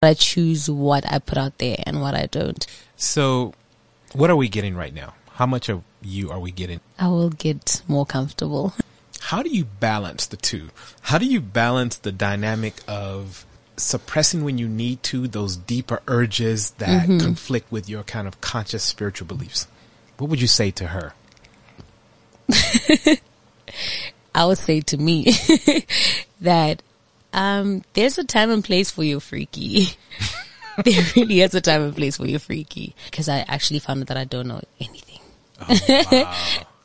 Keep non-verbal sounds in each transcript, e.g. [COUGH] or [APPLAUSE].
I choose what I put out there and what I don't. So, what are we getting right now? How much of you are we getting? I will get more comfortable. How do you balance the two? How do you balance the dynamic of suppressing when you need to those deeper urges that Mm-hmm. conflict with your kind of conscious spiritual beliefs? What would you say to her? [LAUGHS] I would say to me [LAUGHS] that um, there's a time and place for your freaky. [LAUGHS] there really is a time and place for your freaky. Because I actually found out that I don't know anything. [LAUGHS]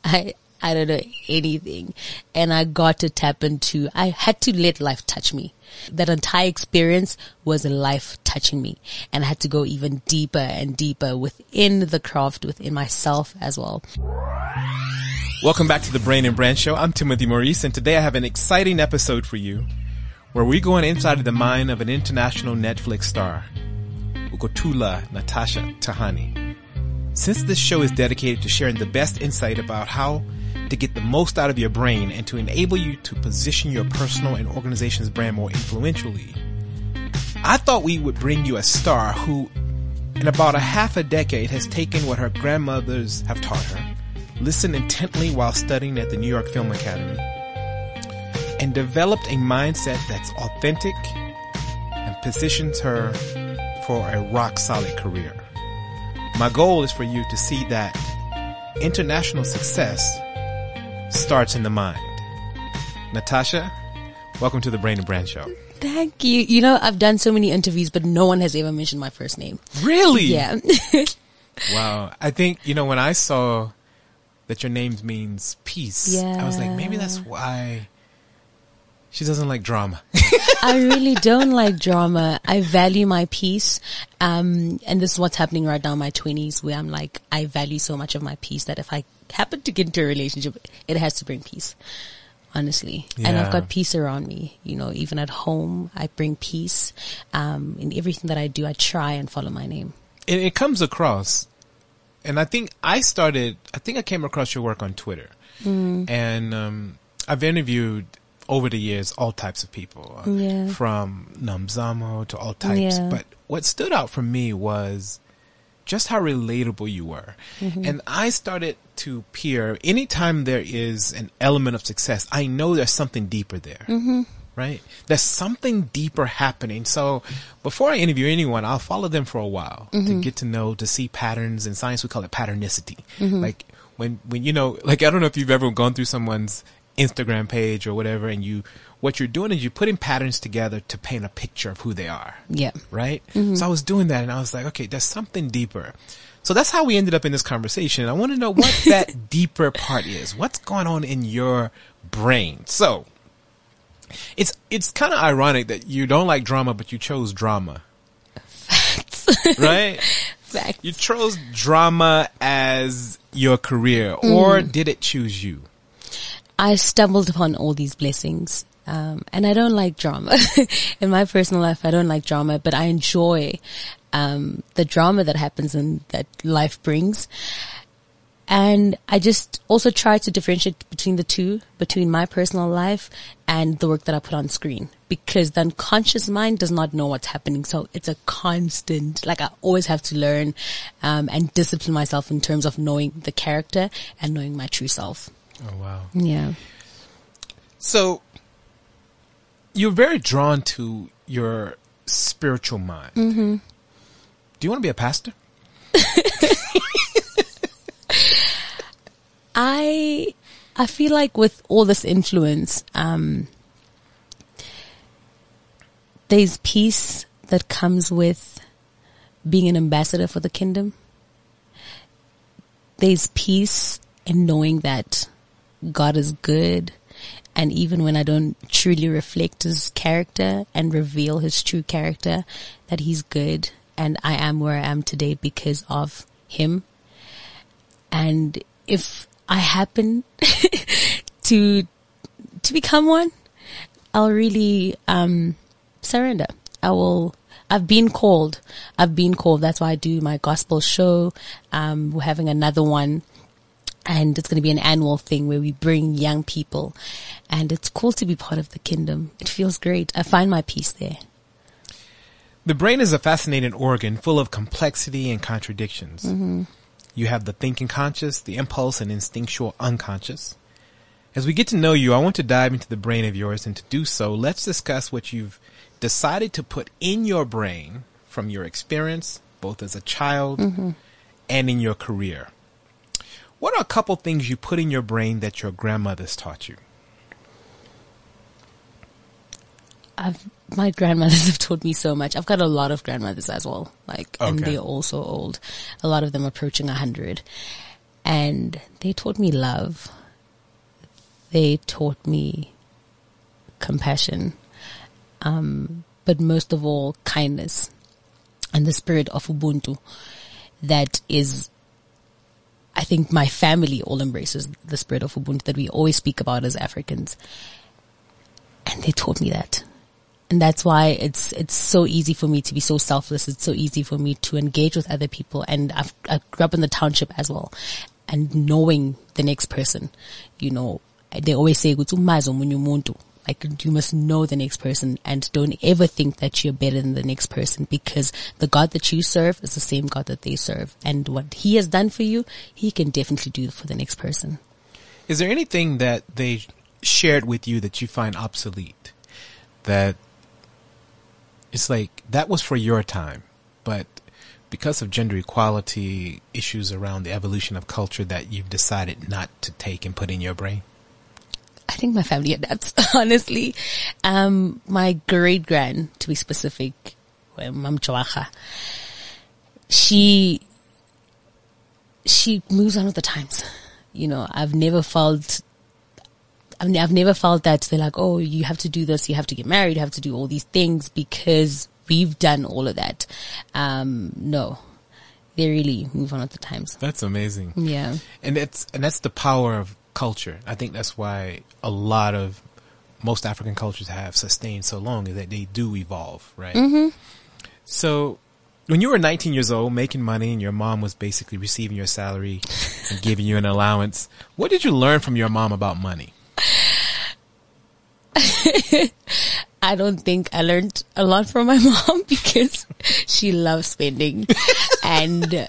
I I don't know anything, and I got to tap into. I had to let life touch me. That entire experience was life touching me, and I had to go even deeper and deeper within the craft, within myself as well. Welcome back to the Brain and Brand Show. I'm Timothy Maurice, and today I have an exciting episode for you where we're going inside of the mind of an international Netflix star, Ukuthula Natasha Thahane. Since this show is dedicated to sharing the best insight about how to get the most out of your brain and to enable you to position your personal and organization's brand more influentially, I thought we would bring you a star who, in about a half a decade, has taken what her grandmothers have taught her, listened intently while studying at the New York Film Academy, and developed a mindset that's authentic and positions her for a rock solid career. My goal is for you to see that international success starts in the mind. Natasha, welcome to the Brain and Brand Show. Thank you. You know, I've done so many interviews, but no one has ever mentioned my first name. Really? Yeah. [LAUGHS] Wow. I think, you know, when I saw that your name means peace, yeah. I was like, maybe that's why she doesn't like drama. [LAUGHS] I really don't like drama. I value my peace. Um, and this is what's happening right now in my twenties where I'm like, I value so much of my peace that if I happen to get into a relationship, it has to bring peace. Honestly. And I've got peace around me. You know, even at home, I bring peace. Um, in everything that I do, I try and follow my name. it, it comes across, and I think I started. I think I came across your work on Twitter, Mm. and um, I've interviewed over the years all types of people, uh, Yeah. from Nomzamo to all types. Yeah. But what stood out for me was just how relatable you were, Mm-hmm. and I started to peer. Anytime there is an element of success, I know there's something deeper there. Mm-hmm. Right? There's something deeper happening. So before I interview anyone, I'll follow them for a while Mm-hmm. to get to know, to see patterns. In science, we call it patternicity. Like when, when, you know, like I don't know if you've ever gone through someone's Instagram page or whatever and you, what you're doing is you're putting patterns together to paint a picture of who they are Yeah. right? Mm-hmm. So I was doing that and I was like, okay, there's something deeper. So that's how we ended up in this conversation. I want to know what [LAUGHS] that deeper part is. What's going on in your brain? So it's, it's kind of ironic that you don't like drama, but you chose drama, Facts. right? [LAUGHS] Fact. You chose drama as your career or mm. did it choose you? I stumbled upon all these blessings. Um, and I don't like drama. [LAUGHS] In my personal life, I don't like drama, but I enjoy, um, the drama that happens and that life brings. And I just also try to differentiate between the two, between my personal life and the work that I put on screen. Because the unconscious mind does not know what's happening. So it's a constant, like I always have to learn, um, and discipline myself in terms of knowing the character and knowing my true self. Oh, wow. Yeah. So you're very drawn to your spiritual mind. Mm-hmm. Do you want to be a pastor? [LAUGHS] I I feel like with all this influence, um, there's peace that comes with being an ambassador for the kingdom. There's peace in knowing that God is good. And even when I don't truly reflect his character and reveal his true character, that he's good and I am where I am today because of him. And if I happen [LAUGHS] to, to become one, I'll really, um, surrender. I will, I've been called. I've been called. That's why I do my gospel show. Um, we're having another one and it's going to be an annual thing where we bring young people and it's cool to be part of the kingdom. It feels great. I find my peace there. The brain is a fascinating organ full of complexity and contradictions. Mm-hmm. You have the thinking conscious, the impulse and instinctual unconscious. As we get to know you, I want to dive into the brain of yours and to do so, let's discuss what you've decided to put in your brain from your experience, both as a child mm-hmm. and in your career. What are a couple things you put in your brain that your grandmothers taught you? I've, my grandmothers [LAUGHS] have taught me so much. I've got a lot of grandmothers as well, like, and they're all so old. A lot of them approaching a hundred. And they taught me love. They taught me compassion. Um, but most of all, kindness and the spirit of Ubuntu that is I think my family all embraces the spirit of Ubuntu that we always speak about as Africans. And they taught me that. And that's why it's, it's so easy for me to be so selfless. It's so easy for me to engage with other people. And I've, I grew up in the township as well. And knowing the next person, you know, they always say, Like you must know the next person and don't ever think that you're better than the next person because the God that you serve is the same God that they serve. And what he has done for you, he can definitely do for the next person. Is there anything that they shared with you that you find obsolete? That it's like that was for your time, but because of gender equality issues around the evolution of culture that you've decided not to take and put in your brain? I think my family adapts, [LAUGHS] honestly. Um, my great grand, to be specific, Mam Chwacha, she, she moves on with the times. You know, I've never felt, I've, I've never felt that they're like, oh, you have to do this, you have to get married, you have to do all these things because we've done all of that. Um, no, they really move on with the times. That's amazing. Yeah. And it's and that's the power of culture. I think that's why a lot of most African cultures have sustained so long is that they do evolve, right? Mm-hmm. So when you were 19 years old, making money, and your mom was basically receiving your salary and giving you an allowance, what did you learn from your mom about money? [LAUGHS] I don't think I learned a lot from my [LAUGHS] mom because she loves spending and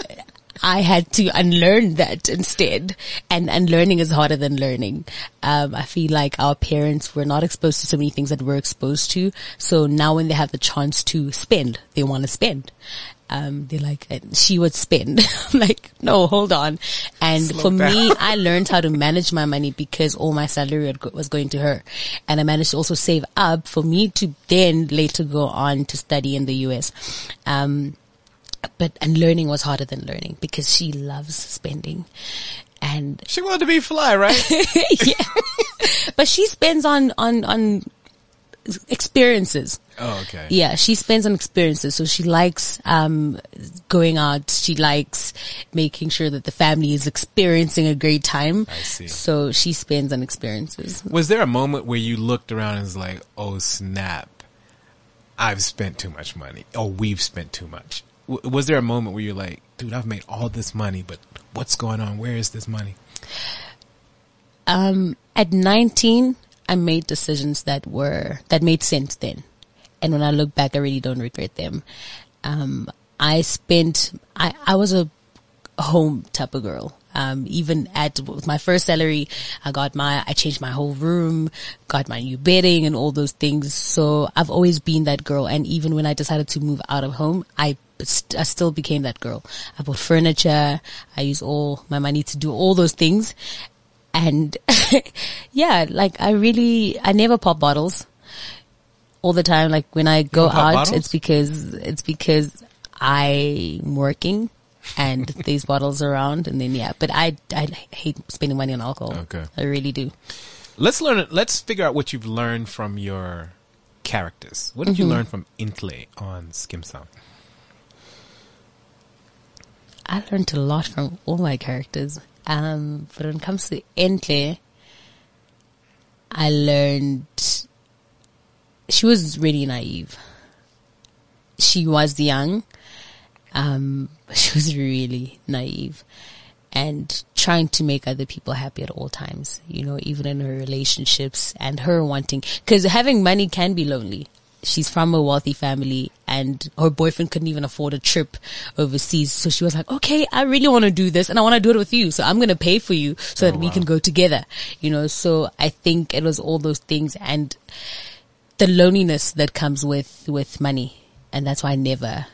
I had to unlearn that instead. And unlearning is harder than learning. Um, I feel like our parents were not exposed to so many things that we're exposed to. So now when they have the chance to spend, they want to spend. Um, they're like, uh, she would spend. [LAUGHS] I'm like, no, hold on. And Slow for me. [LAUGHS] I learned how to manage my money because all my salary was going to her. And I managed to also save up for me to then later go on to study in the US. Um, but, and learning was harder than learning because she loves spending. And, She wanted to be fly, right? [LAUGHS] yeah. but she spends on, on, on experiences. oh, okay. Yeah, she spends on experiences. So she likes um going out. She likes making sure that the family is experiencing a great time. I see. So she spends on experiences. Was there a moment where you looked around and was like, "Oh snap, I've spent too much money. Oh, we've spent too much." W- was there a moment where you're like, "Dude, I've made all this money, but what's going on? Where is this money?" Um at 19, I made decisions that were that made sense then. And when I look back, I really don't regret them. Um I spent I I was a home type of girl. Um, even at with my first salary, I got my, I changed my whole room, got my new bedding and all those things. So I've always been that girl. And even when I decided to move out of home, I, I still became that girl. I bought furniture. I use all my money to do all those things. And [LAUGHS] yeah, like I really, I never pop bottles all the time. Like when I go out, bottles? it's because, it's because I'm working and [LAUGHS] these bottles around and then yeah, but I, I hate spending money on alcohol. Okay. I really do. Let's learn. Let's figure out what you've learned from your characters. What did you mm-hmm. learn from Intle on Skeem Saam? I learned a lot from all my characters. Um, but when it comes to Entle, I learned she was really naive. She was young. Um, but she was [LAUGHS] really naive and trying to make other people happy at all times, you know, even in her relationships and her wanting, cause having money can be lonely. She's from a wealthy family and her boyfriend couldn't even afford a trip overseas. So she was like, okay, I really want to do this and I want to do it with you. So I'm going to pay for you so that we wow. can go together, you know? So I think it was all those things and the loneliness that comes with, with money. And that's why I never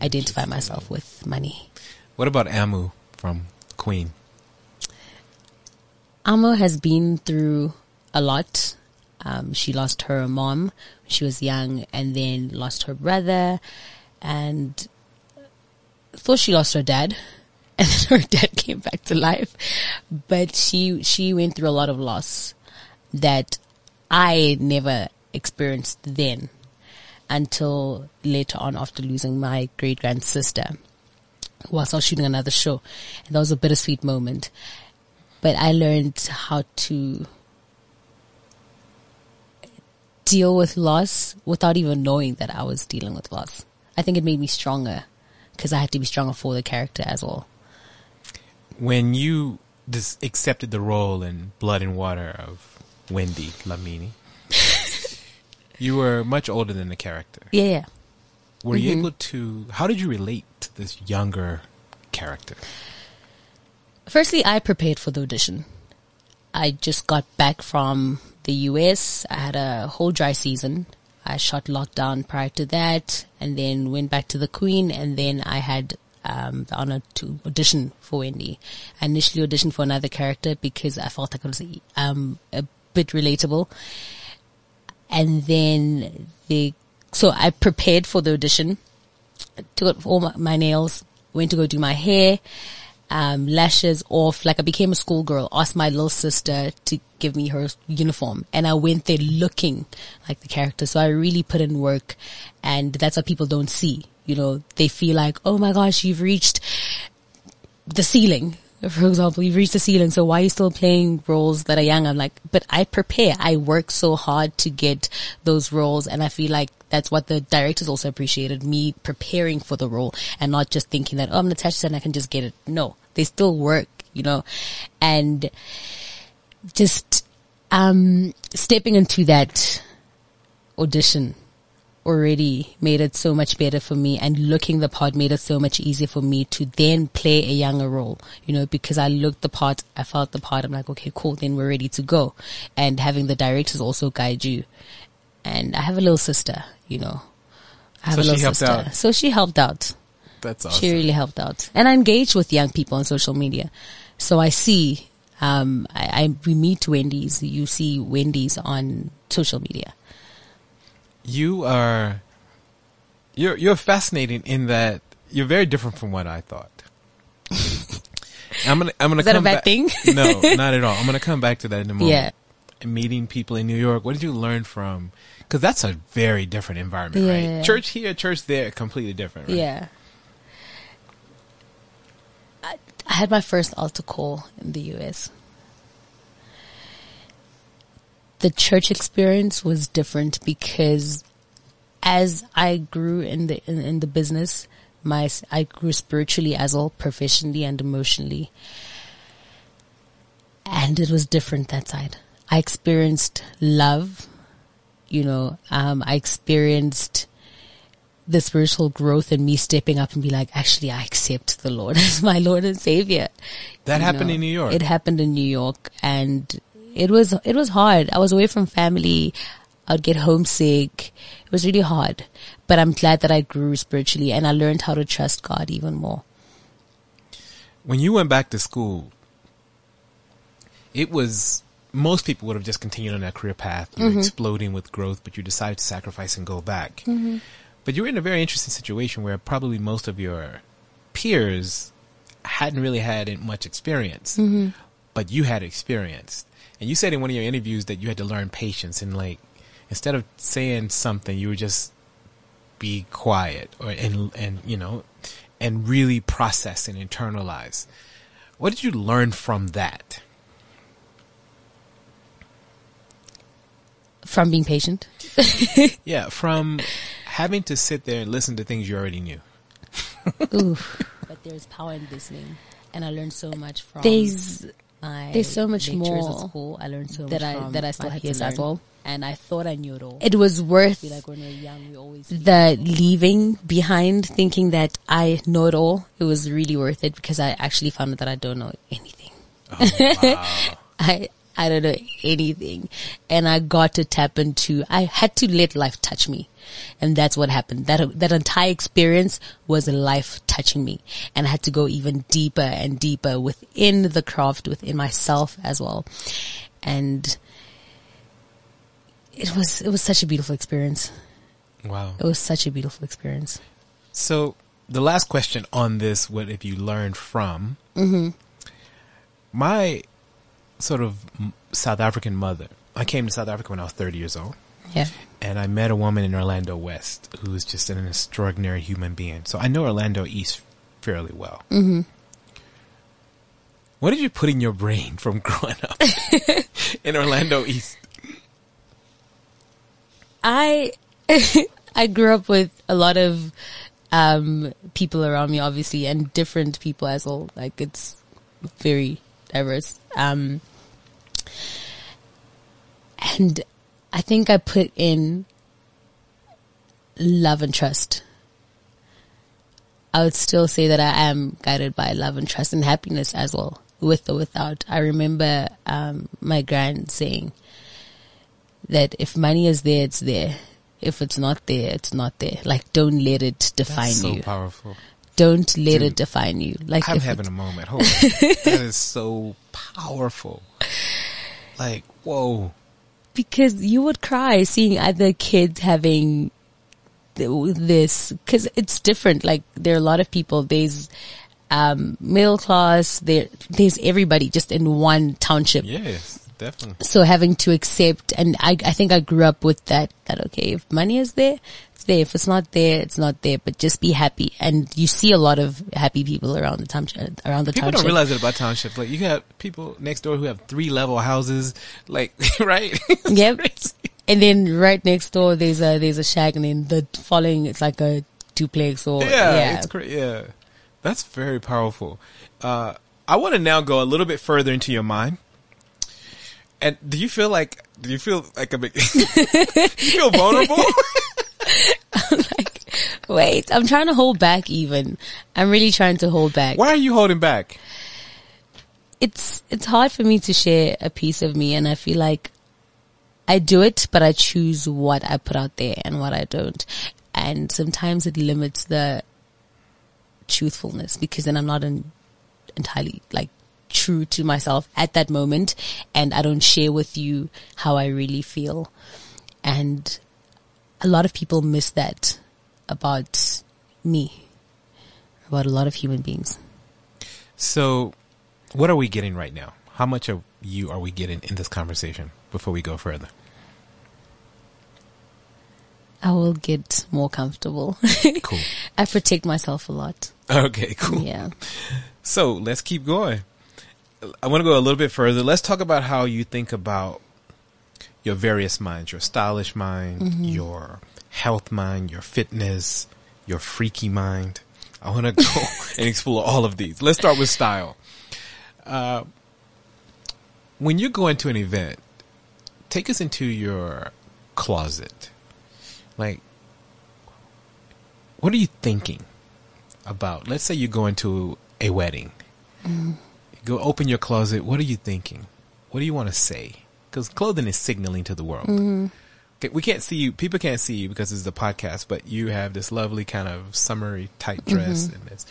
identify myself with money. What about Amo from Queen? Amo has been through a lot. Um, she lost her mom she was young and then lost her brother and thought she lost her dad [LAUGHS] and then her dad came back to life. But she, she went through a lot of loss that I never experienced then until later on after losing my great grand sister whilst I was shooting another show. And that was a bittersweet moment. But I learned how to deal with loss without even knowing that I was dealing with loss. I think it made me stronger because I had to be stronger for the character as well. When you just accepted the role in Blood and Water of Wendy Dhlamini, [LAUGHS] you were much older than the character. Yeah, yeah. Were you mm-hmm. able to, how did you relate to this younger character? Firstly, I prepared for the audition. I just got back from the US. I had a whole dry season. I shot lockdown prior to that and then went back to the Queen and then I had um, the honor to audition for Wendy. I initially auditioned for another character because I felt like it was um, a bit relatable. And then the, so I prepared for the audition, took off all my, my nails, went to go do my hair, um, lashes off, like I became a schoolgirl, asked my little sister to give me her uniform and I went there looking like the character. So I really put in work and that's what people don't see. You know, they feel like, oh my gosh, you've reached the ceiling. For example, you've reached the ceiling, so why are you still playing roles that are young? I'm like, but I prepare. I work so hard to get those roles and I feel like that's what the directors also appreciated, me preparing for the role and not just thinking that, oh, I'm Natasha and I can just get it. No, they still work, you know, and just, um, stepping into that audition already made it so much better for me and looking the part made it so much easier for me to then play a younger role, you know, because I looked the part, I felt the part, I'm like, okay, cool, then we're ready to go. And having the directors also guide you. And I have a little sister, you know. I have So a little sister. So she helped out. That's awesome. She really helped out. And I engage with young people on social media. So I see, um, I, I, we meet Wendy's, you see Wendy's on social media. You are you're you're fascinating in that you're very different from what I thought. I'm gonna I'm gonna Is that a come bad back- thing? no, [LAUGHS] not at all. I'm gonna come back to that in a moment. Yeah. Meeting people in New York. What did you learn from? Because that's a very different environment, Yeah. right? Church here, church there, completely different. Right? Yeah. I, I had my first altar call in the US. The church experience was different because as I grew in the in, in the business, my I grew spiritually as well, professionally and emotionally. And it was different that side. I experienced love, you know, um, I experienced the spiritual growth and me stepping up and be like, actually, I accept the Lord [LAUGHS] as my Lord and Savior. That You happened know, in New York. It happened in New York and it was, it was hard. I was away from family. I'd get homesick. It was really hard, but I'm glad that I grew spiritually and I learned how to trust God even more. when you went back to school, it was most people would have just continued on that career path. You're Mm-hmm. exploding with growth, but you decided to sacrifice and go back. But you were in a very interesting situation where probably most of your peers hadn't really had much experience, Mm-hmm. But you had experience. And you said in one of your interviews that you had to learn patience and like instead of saying something, you would just be quiet or and and you know and really process and internalize. What did you learn from that? From being patient. [LAUGHS] Yeah, from having to sit there and listen to things you already knew. Oof. But there's power in listening. And I learned so much from. There's. My There's so much more at school. I learned so much that I that I still my had to learn. as well. And I thought I knew it all. It was worth I like when we're young, we always the leaving behind, thinking that I know it all. It was really worth it because I actually found out that I don't know anything. Oh, [LAUGHS] I I don't know anything, and I got to tap into. I had to let life touch me, and that's what happened. That that entire experience was life touching me, and I had to go even deeper and deeper within the craft, within myself as well, and it was it was such a beautiful experience. Wow. It was such a beautiful experience. So the last question on this, what have you learned from? Mm-hmm. My sort of South African mother. I came to South Africa when I was 30 years old. Yeah. and I met a woman in Orlando West who is just an extraordinary human being. So I know Orlando East fairly well. Mm-hmm. What did you put in your brain [LAUGHS] from growing up in Orlando East? I [LAUGHS] I grew up with a lot of um, people around me, obviously, and different people as well. Like it's very diverse. Um, and I think I put in love and trust. I would still say that I am guided by love and trust and happiness as well, with or without. I remember um, my grand saying that if money is there, it's there. If it's not there, it's not there. Like, don't let it define That's so you. powerful. Don't let Dude, it define you. Like, I'm having a moment. Hold on. that is so powerful. Like, whoa. because you would cry seeing other kids having th- this because it's different like there are a lot of people there's um middle class there there's everybody just in one township Yes, definitely. so having to accept and I, I think I grew up with that that okay if money is there there if it's not there it's not there but just be happy and you see a lot of happy people around the township around the People township don't realize it about townships. Like, you got people next door who have three level houses. Like, [LAUGHS] right? Yep. And then right next door, there's a there's a shack, and then the following, it's like a duplex or yeah, yeah. it's great. Yeah, that's very powerful. Uh, I want to now go a little bit further into your mind. And do you feel like? Do you feel like a big? [LAUGHS] you feel vulnerable? [LAUGHS] Like, wait, I'm trying to hold back. Even I'm really trying to hold back. Why are you holding back? It's it's hard for me to share a piece of me, and I feel like I do it, but I choose what I put out there and what I don't, and sometimes it limits the truthfulness because then I'm not in, entirely like true to myself at that moment and I don't share with you how I really feel. And a lot of people miss that about me, about a lot of human beings. So, what are we getting right now? How much of you are we getting in this conversation before we go further? I will get more comfortable. Cool. [LAUGHS] I protect myself a lot. Okay, cool. Yeah. So let's keep going. I want to go a little bit further. Let's talk about how you think about your various minds, your stylish mind, your health mind, your fitness, your freaky mind. I want to [LAUGHS] go and explore all of these. Let's start with style. Uh, when you go into an event, take us into your closet. Like, what are you thinking about? Let's say you go into a wedding. You go open your closet. What are you thinking? What do you want to say? Because clothing is signaling to the world. Okay, we can't see you. People can't see you because it's the podcast, but you have this lovely kind of summery tight mm-hmm. dress and this.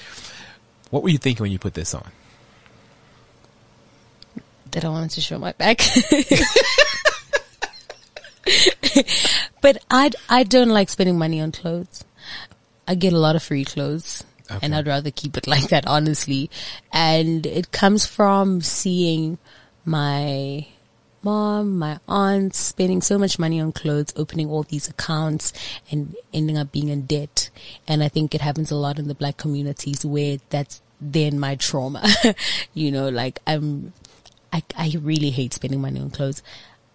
What were you thinking when you put this on? that I wanted to show my back. [LAUGHS] but I, I don't like spending money on clothes. I get a lot of free clothes Okay. and I'd rather keep it like that, honestly. And it comes from seeing my mom, my aunts spending so much money on clothes, opening all these accounts and ending up being in debt. And I think it happens a lot in the black communities where that's then my trauma. [LAUGHS] you know, like I'm, I, I really hate spending money on clothes.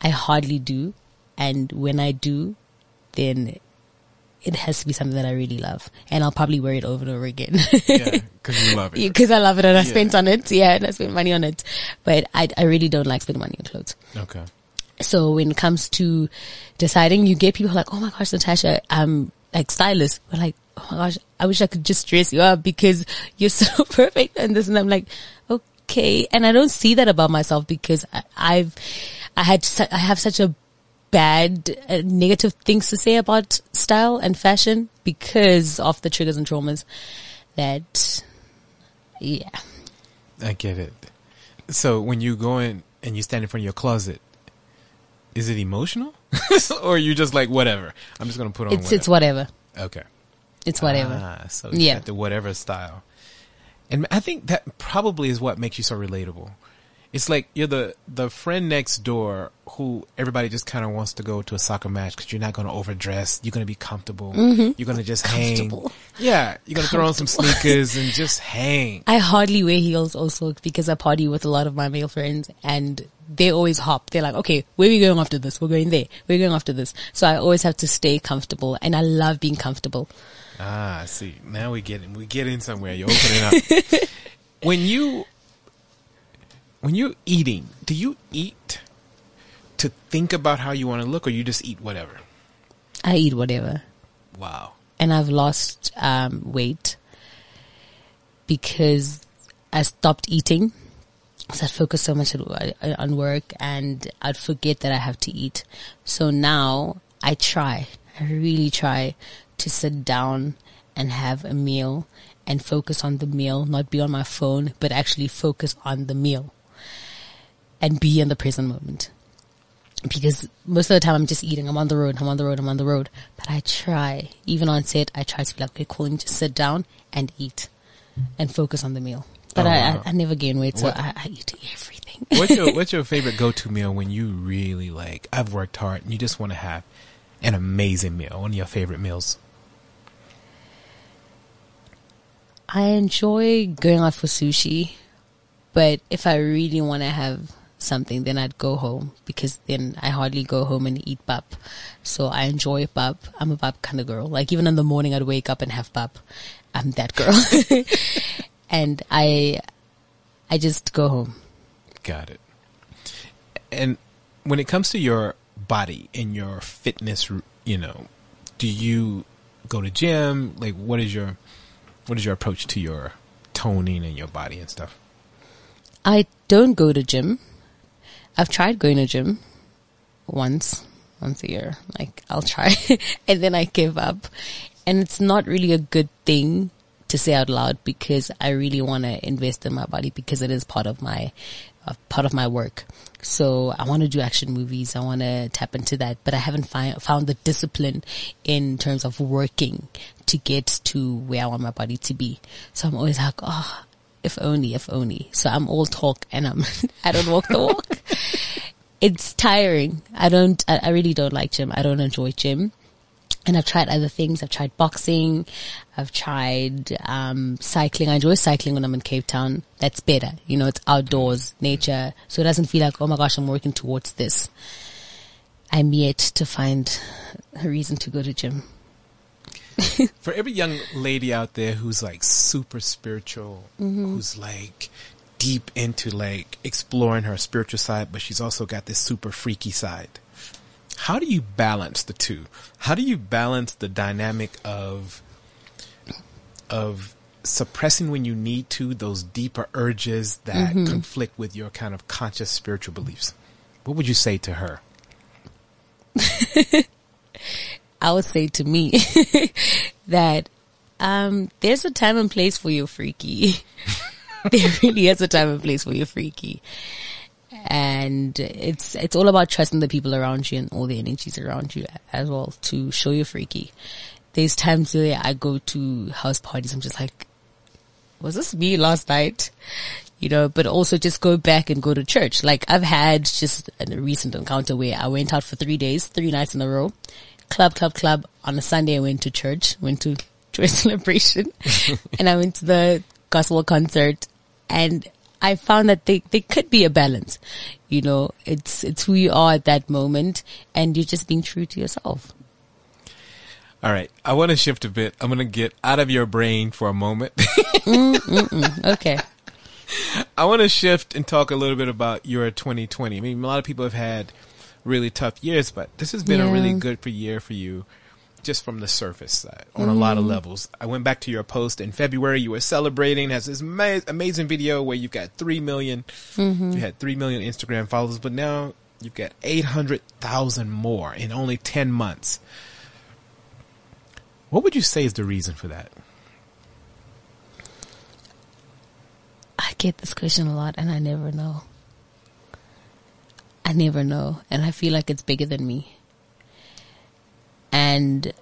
I hardly do. And when I do, then it has to be something that I really love, and I'll probably wear it over and over again. Yeah, because you love it. [LAUGHS] Because I love it and I Yeah. spent on it. Yeah, and I spent money on it. But I, I really don't like spending money on clothes. Okay. So when it comes to deciding, you get people like, oh my gosh, Natasha, I'm like stylist. We're like, oh my gosh, I wish I could just dress you up because you're [LAUGHS] so perfect and this and I'm like, okay. And I don't see that about myself because I, I've, I had, I have such a bad, uh, negative things to say about style and fashion because of the triggers and traumas that, yeah. I get it. So when you go in and you stand in front of your closet, is it emotional? [LAUGHS] or you just like, whatever. I'm just going to put on It's, it's whatever. Okay. It's whatever. Ah, so Yeah. the whatever style. And I think that probably is what makes you so relatable. It's like you're the, the friend next door who everybody just kind of wants to go to a soccer match because you're not going to overdress. You're going to be comfortable. You're going to just hang. Mm-hmm. Yeah. You're going to throw on some sneakers and just [LAUGHS] hang. I hardly wear heels also because I party with a lot of my male friends and they always hop. They're like, okay, where are we going after this? We're going there. We're going after this. So I always have to stay comfortable and I love being comfortable. Ah, I see. Now we get in, we get in somewhere. You're opening up. [LAUGHS] when you when you're eating, do you eat to think about how you want to look, or you just eat whatever? I eat whatever Wow. and I've lost, um, weight because I stopped eating. So I'd focus so much on- on work and I'd forget that I have to eat. So now I try, I really try to sit down and have a meal and focus on the meal, not be on my phone, but actually focus on the meal and be in the present moment. Because most of the time I'm just eating, I'm on the road, I'm on the road, I'm on the road. But I try, even on set, I try to be like, okay, cool, just sit down and eat and focus on the meal. But Oh, I, wow. I, I never gain weight, so I, I eat everything. [LAUGHS] What's your [LAUGHS] What's your favorite go to meal when you really like? I've worked hard, and you just want to have an amazing meal. One of your favorite meals. I enjoy going out for sushi, but if I really want to have something, then I'd go home because then I hardly go home and eat pap. So I enjoy pap. I'm a pap kind of girl. Like even in the morning, I'd wake up and have pap. I'm that girl. [LAUGHS] and I, I just go home. Got it. And when it comes to your body and your fitness, you know, do you go to gym? Like, what is your what is your approach to your toning and your body and stuff? I don't go to gym. I've tried going to gym once, once a year. Like I'll try [LAUGHS] and then I give up. And it's not really a good thing to say out loud because I really want to invest in my body because it is part of my, uh, part of my work. So I want to do action movies. I want to tap into that, but I haven't fi- found the discipline in terms of working to get to where I want my body to be. So I'm always like, oh, if only, if only. So I'm all talk and I'm, [LAUGHS] I don't walk the walk. it's tiring. I don't, I, I really don't like gym. I don't enjoy gym. And I've tried other things. I've tried boxing. I've tried, um, cycling. I enjoy cycling when I'm in Cape Town. That's better. You know, it's outdoors, nature. So it doesn't feel like, oh my gosh, I'm working towards this. I'm yet to find a reason to go to gym. [LAUGHS] For every young lady out there who's like super spiritual, mm-hmm. who's like deep into like exploring her spiritual side, but she's also got this super freaky side. How do you balance the two? How do you balance the dynamic of of suppressing when you need to those deeper urges that mm-hmm. conflict with your kind of conscious spiritual beliefs? What would you say to her? [LAUGHS] I would say to me [LAUGHS] that um, there's a time and place for your freaky. [LAUGHS] there really is a time and place for your freaky. And it's it's all about trusting the people around you and all the energies around you as well to show your freaky. There's times where I go to house parties, I'm just like, was this me last night? You know, but also just go back and go to church. Like I've had just a recent encounter where I went out for three days, three nights in a row, club, club, club. On a Sunday, I went to church, went to [LAUGHS] joy celebration, [LAUGHS] and I went to the gospel concert, and I found that they, they could be a balance. You know, it's, it's who you are at that moment and you're just being true to yourself. All right, I want to shift a bit. I'm going to get out of your brain for a moment. [LAUGHS] Okay. I want to shift and talk a little bit about your 2020. I mean, a lot of people have had really tough years, but this has been a really good for year for you, just from the surface side on a lot of Mm-hmm. levels. I went back to your post in February. You were celebrating has this ma- amazing video where you've got three million- Mm-hmm. You had three million Instagram followers, but now you've got eight hundred thousand more in only ten months. What would you say is the reason for that? I get this question a lot and I never know. I never know. And I feel like it's bigger than me. And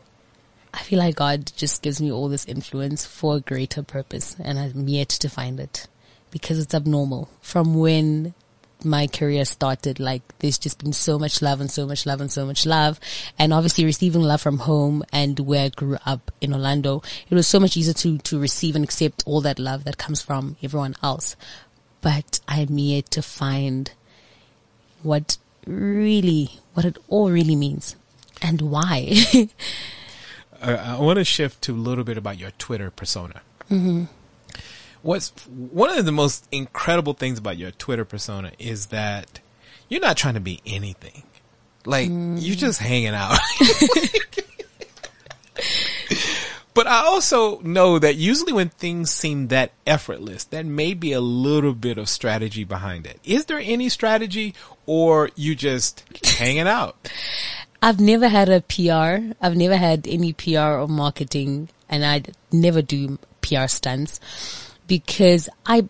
I feel like God just gives me all this influence for a greater purpose and I'm yet to find it because it's abnormal from when my career started. Like there's just been so much love and so much love and so much love. And obviously receiving love from home and where I grew up in Orlando, it was so much easier to, to receive and accept all that love that comes from everyone else. But I'm yet to find what really, what it all really means and why. [LAUGHS] uh, I want to shift to a little bit about your Twitter persona. Mm-hmm. What's one of the most incredible things about your Twitter persona is that you're not trying to be anything. Like you're just hanging out. [LAUGHS] [LAUGHS] but I also know that usually when things seem that effortless, there may be a little bit of strategy behind it. Is there any strategy or you just hanging out? [LAUGHS] I've never had a PR. I've never had any PR or marketing and I never do PR stunts because I,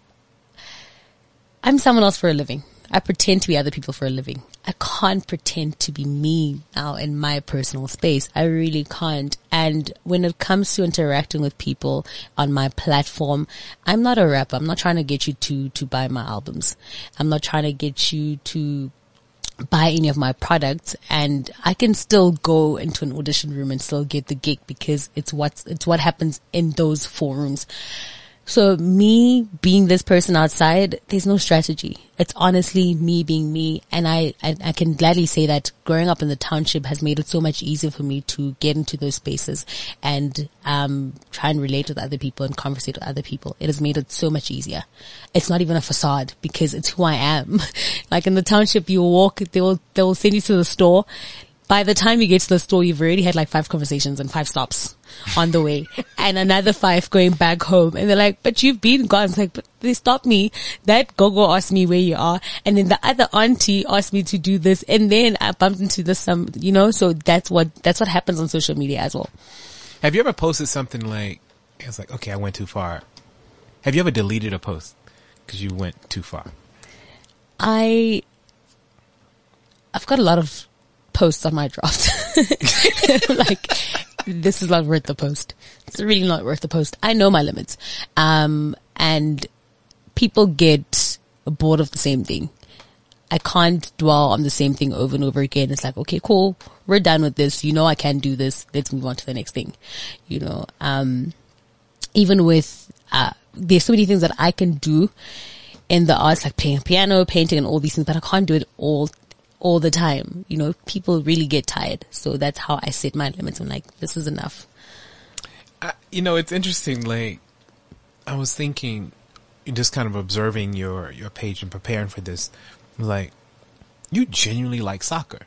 I'm someone else for a living. I pretend to be other people for a living. I can't pretend to be me now in my personal space. I really can't. And when it comes to interacting with people on my platform, I'm not a rapper. I'm not trying to get you to, to buy my albums. I'm not trying to get you to buy any of my products and I can still go into an audition room and still get the gig because it's what's, it's what happens in those forums. So me being this person outside, there's no strategy. It's honestly me being me. And I, I, I can gladly say that growing up in the township has made it so much easier for me to get into those spaces and, um, try and relate with other people and conversate with other people. It has made it so much easier. It's not even a facade because it's who I am. [LAUGHS] like in the township, you walk, they will, they will send you to the store. By the time you get to the store, you've already had like five conversations and five stops on the way [LAUGHS] and another five going back home. And they're like, but you've been gone. It's like, but they stopped me. That gogo asked me where you are. And then the other auntie asked me to do this. And then I bumped into this, some, you know, so that's what, that's what happens on social media as well. Have you ever posted something like, it's like, okay, I went too far. Have you ever deleted a post because you went too far? I, I've got a lot of posts on my draft. [LAUGHS] like, this is not worth the post. It's really not worth the post. I know my limits. Um, and people get bored of the same thing. I can't dwell on the same thing over and over again. It's like, okay, cool. We're done with this. You know, I can do this. Let's move on to the next thing. You know, um, even with, uh, there's so many things that I can do in the arts, like playing piano, painting and all these things, but I can't do it all, all the time. You know, people really get tired. So that's how I set my limits. I'm like, this is enough. I, you know, it's interesting. Like, I was thinking, just kind of observing your your page and preparing for this. Like, you genuinely like soccer.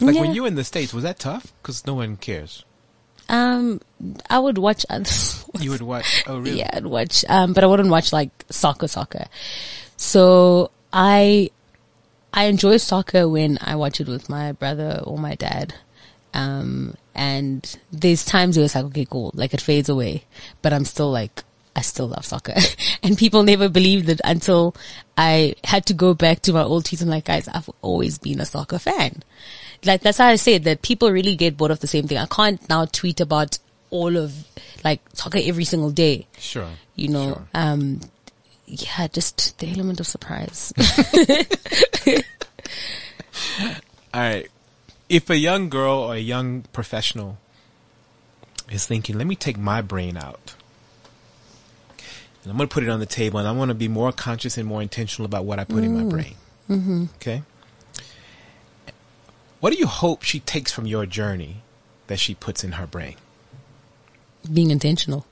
Like when you were in the states, was that tough? Because no one cares. Um, I would watch other [LAUGHS] sports. You would watch. Oh, really? Yeah, I'd watch, um, but I wouldn't watch like soccer, soccer. So I, I enjoy soccer when I watch it with my brother or my dad. Um, and there's times where it's like, okay, cool. Like it fades away, but I'm still like, I still love soccer. [LAUGHS] and people never believed it until I had to go back to my old tweets. I'm like, guys, I've always been a soccer fan. Like that's how I said that people really get bored of the same thing. I can't now tweet about all of like soccer every single day Sure. you know, Sure. um, yeah, just the element of surprise. [LAUGHS] All right. If a young girl or a young professional is thinking, let me take my brain out. And I'm going to put it on the table and I want to be more conscious and more intentional about what I put in my brain. Mm-hmm. Okay. What do you hope she takes from your journey that she puts in her brain? Being intentional.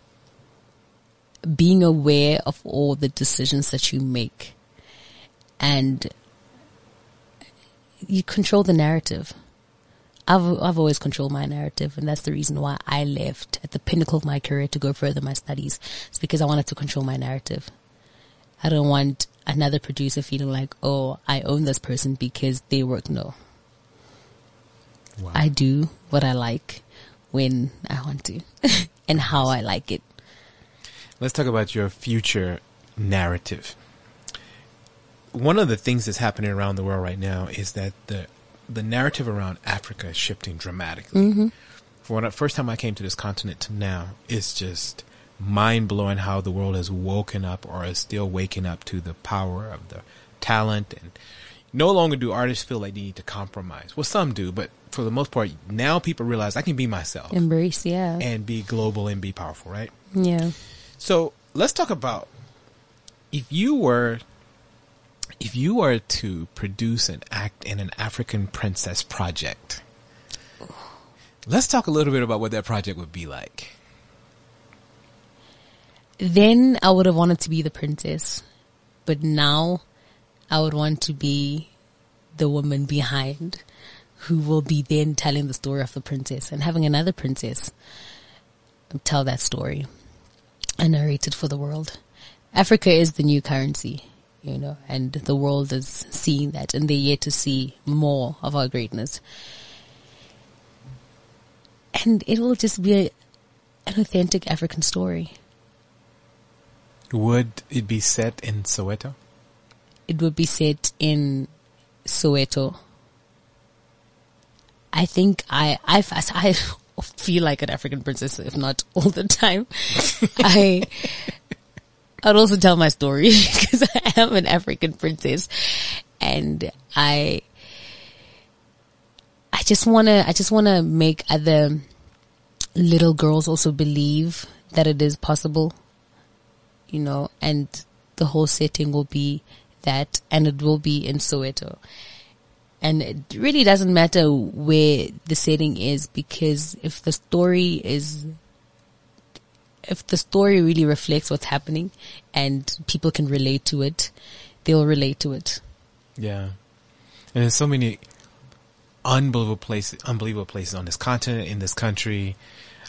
Being aware of all the decisions that you make. And you control the narrative. I've, I've always controlled my narrative and that's the reason why I left at the pinnacle of my career to go further my studies. It's because I wanted to control my narrative. I don't want another producer feeling like, oh, I own this person because they work. No. Wow. I do what I like when I want to [LAUGHS] and how I like it. Let's talk about your future narrative. One of the things that's happening around the world right now is that the the narrative around Africa is shifting dramatically. Mm-hmm. For the first time I came to this continent to now, it's just mind blowing how the world has woken up or is still waking up to the power of the talent and no longer do artists feel like they need to compromise. Well, some do, but for the most part, now people realize I can be myself. Embrace, yeah. And be global and be powerful, right? Yeah. So let's talk about if you were if you were to produce an act in an African princess project. Let's talk a little bit about what that project would be like. Then I would have wanted to be the princess. But now I would want to be the woman behind who will be then telling the story of the princess and having another princess tell that story and narrate it for the world. Africa is the new currency, you know, and the world is seeing that and they're yet to see more of our greatness. And it will just be a, an authentic African story. Would it be set in Soweto? It would be set in Soweto. I think I, I, I feel like an African princess, if not all the time. [LAUGHS] I, I'd also tell my story [LAUGHS] because I am an African princess and I, I just want to, I just want to make other little girls also believe that it is possible you know, and the whole setting will be that and it will be in Soweto. And it really doesn't matter where the setting is because if the story is, if the story really reflects what's happening and people can relate to it, they'll relate to it. Yeah. And there's so many unbelievable places, unbelievable places on this continent, in this country,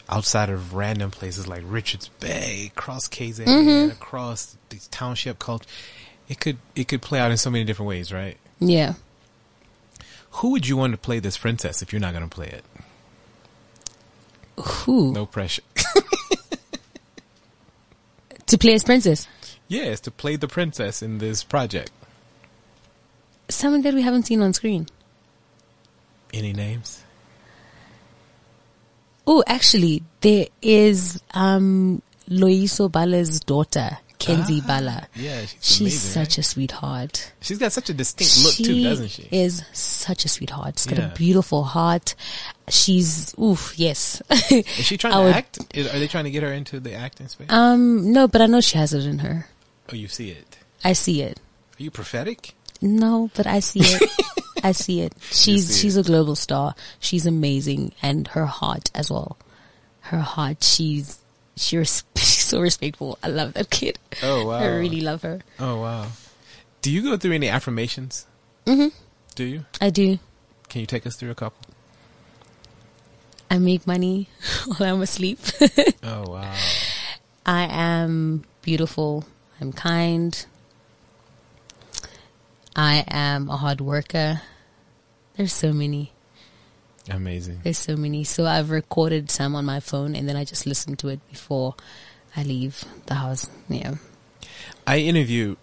outside of random places like Richards Bay, across KZN, mm-hmm. across these township culture. It could it could play out in so many different ways, right? Yeah. Who would you want to play this princess if you're not going to play it? Who? No pressure. [LAUGHS] to play as princess? Yes, to play the princess in this project. Someone that we haven't seen on screen. Any names? Oh, actually, there is um, Loyiso Bala's daughter, Kenzie ah, Bala. Yeah, she's, she's amazing, such right? a sweetheart. She's got such a distinct look too, doesn't she? Is such a sweetheart. She's got a beautiful heart. She's oof, yes. is she trying [LAUGHS] to would, act? Is, are they trying to get her into the acting space? Um, no, but I know she has it in her. Oh, you see it. I see it. Are you prophetic? No, but I see it. [LAUGHS] I see it. She's see she's it. a global star. She's amazing, and her heart as well. Her heart. She's she's [LAUGHS] so respectful. I love that kid. Oh [LAUGHS] wow! I really love her. Oh wow! Do you go through any affirmations? Mm-hmm. Do you? I do. Can you take us through a couple? I make money [LAUGHS] while I'm asleep. [LAUGHS] oh wow! I am beautiful. I'm kind. I am a hard worker. There's so many. Amazing. There's so many. So I've recorded some on my phone and then I just listen to it before I leave the house. Yeah. I interview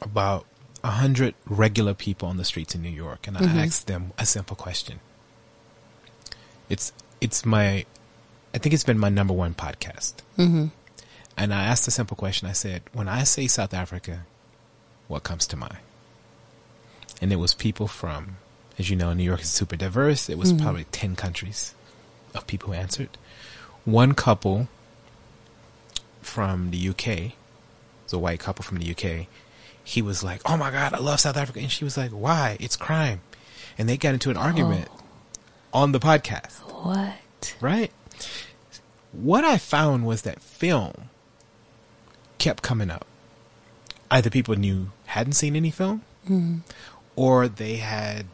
about a hundred regular people on the streets in New York and I mm-hmm. asked them a simple question. It's, it's my, I think it's been my number one podcast. Mm-hmm. And I asked a simple question. I said, when I say South Africa, what comes to mind? and it was people from, as you know, New York is super diverse. It was mm-hmm. probably 10 countries of people who answered. One couple from the UK, the white couple from the UK, he was like, Oh my God, I love South Africa. And she was like, Why? It's crime. And they got into an argument oh. on the podcast. What? Right? what I found was that film kept coming up. Either people knew hadn't seen any film, Mm-hmm. or they had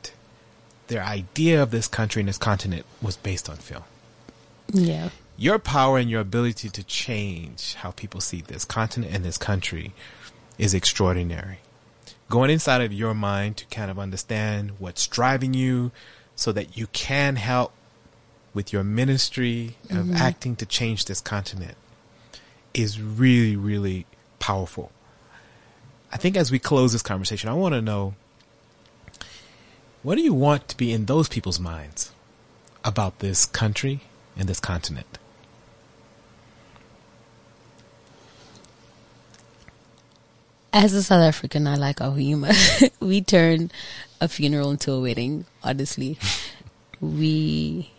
their idea of this country and this continent was based on film. Yeah. Your power and your ability to change how people see this continent and this country is extraordinary. Going inside of your mind to kind of understand what's driving you so that you can help with your ministry of mm-hmm. acting to change this continent is really, really powerful. I think as we close this conversation, I want to know what do you want to be in those people's minds about this country and this continent? As a South African, I like our humor. [LAUGHS] we turn a funeral into a wedding, honestly. [LAUGHS] We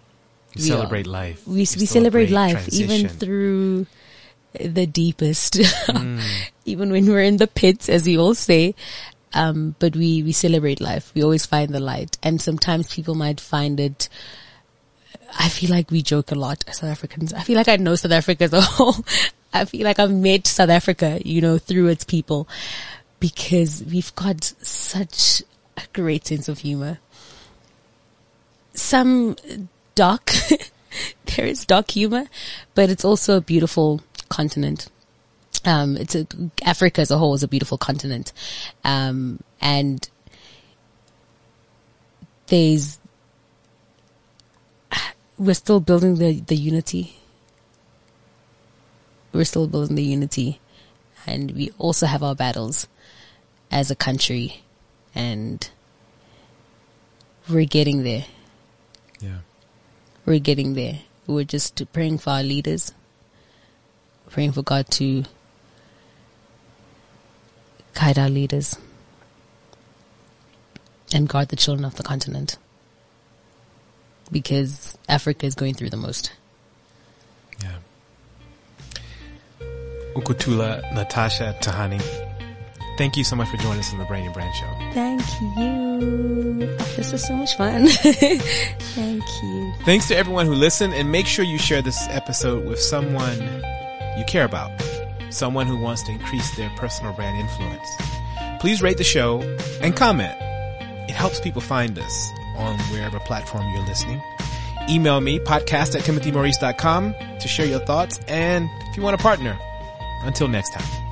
We celebrate are. life. we, we You celebrate life even through the deepest [LAUGHS] Mm. even when we're in the pits as we all say um, but we we celebrate life we always find the light and sometimes people might find it I feel like we joke a lot as South Africans. I feel like I know South Africa as a whole. I feel like I've met South Africa, you know, through its people because we've got such a great sense of humor. Some dark, [LAUGHS] there is dark humor, but it's also a beautiful continent. Um, it's a, Africa as a whole is a beautiful continent. Um, and there's, we're still building the, the unity. We're still building the unity and we also have our battles as a country and we're getting there. Yeah. We're getting there. We're just praying for our leaders, praying for God to guide our leaders and guard the children of the continent. Because Africa is going through the most. Yeah. Ukuthula Natasha Thahane, thank you so much for joining us on the Brain and Brand Show. Thank you. This is so much fun. [LAUGHS] Thank you. Thanks to everyone who listened, and make sure you share this episode with someone you care about, someone who wants to increase their personal brand influence. Please rate the show and comment. It helps people find us on wherever platform you're listening. Email me, podcast at timothymaurice.com to share your thoughts and if you want to partner. Until next time.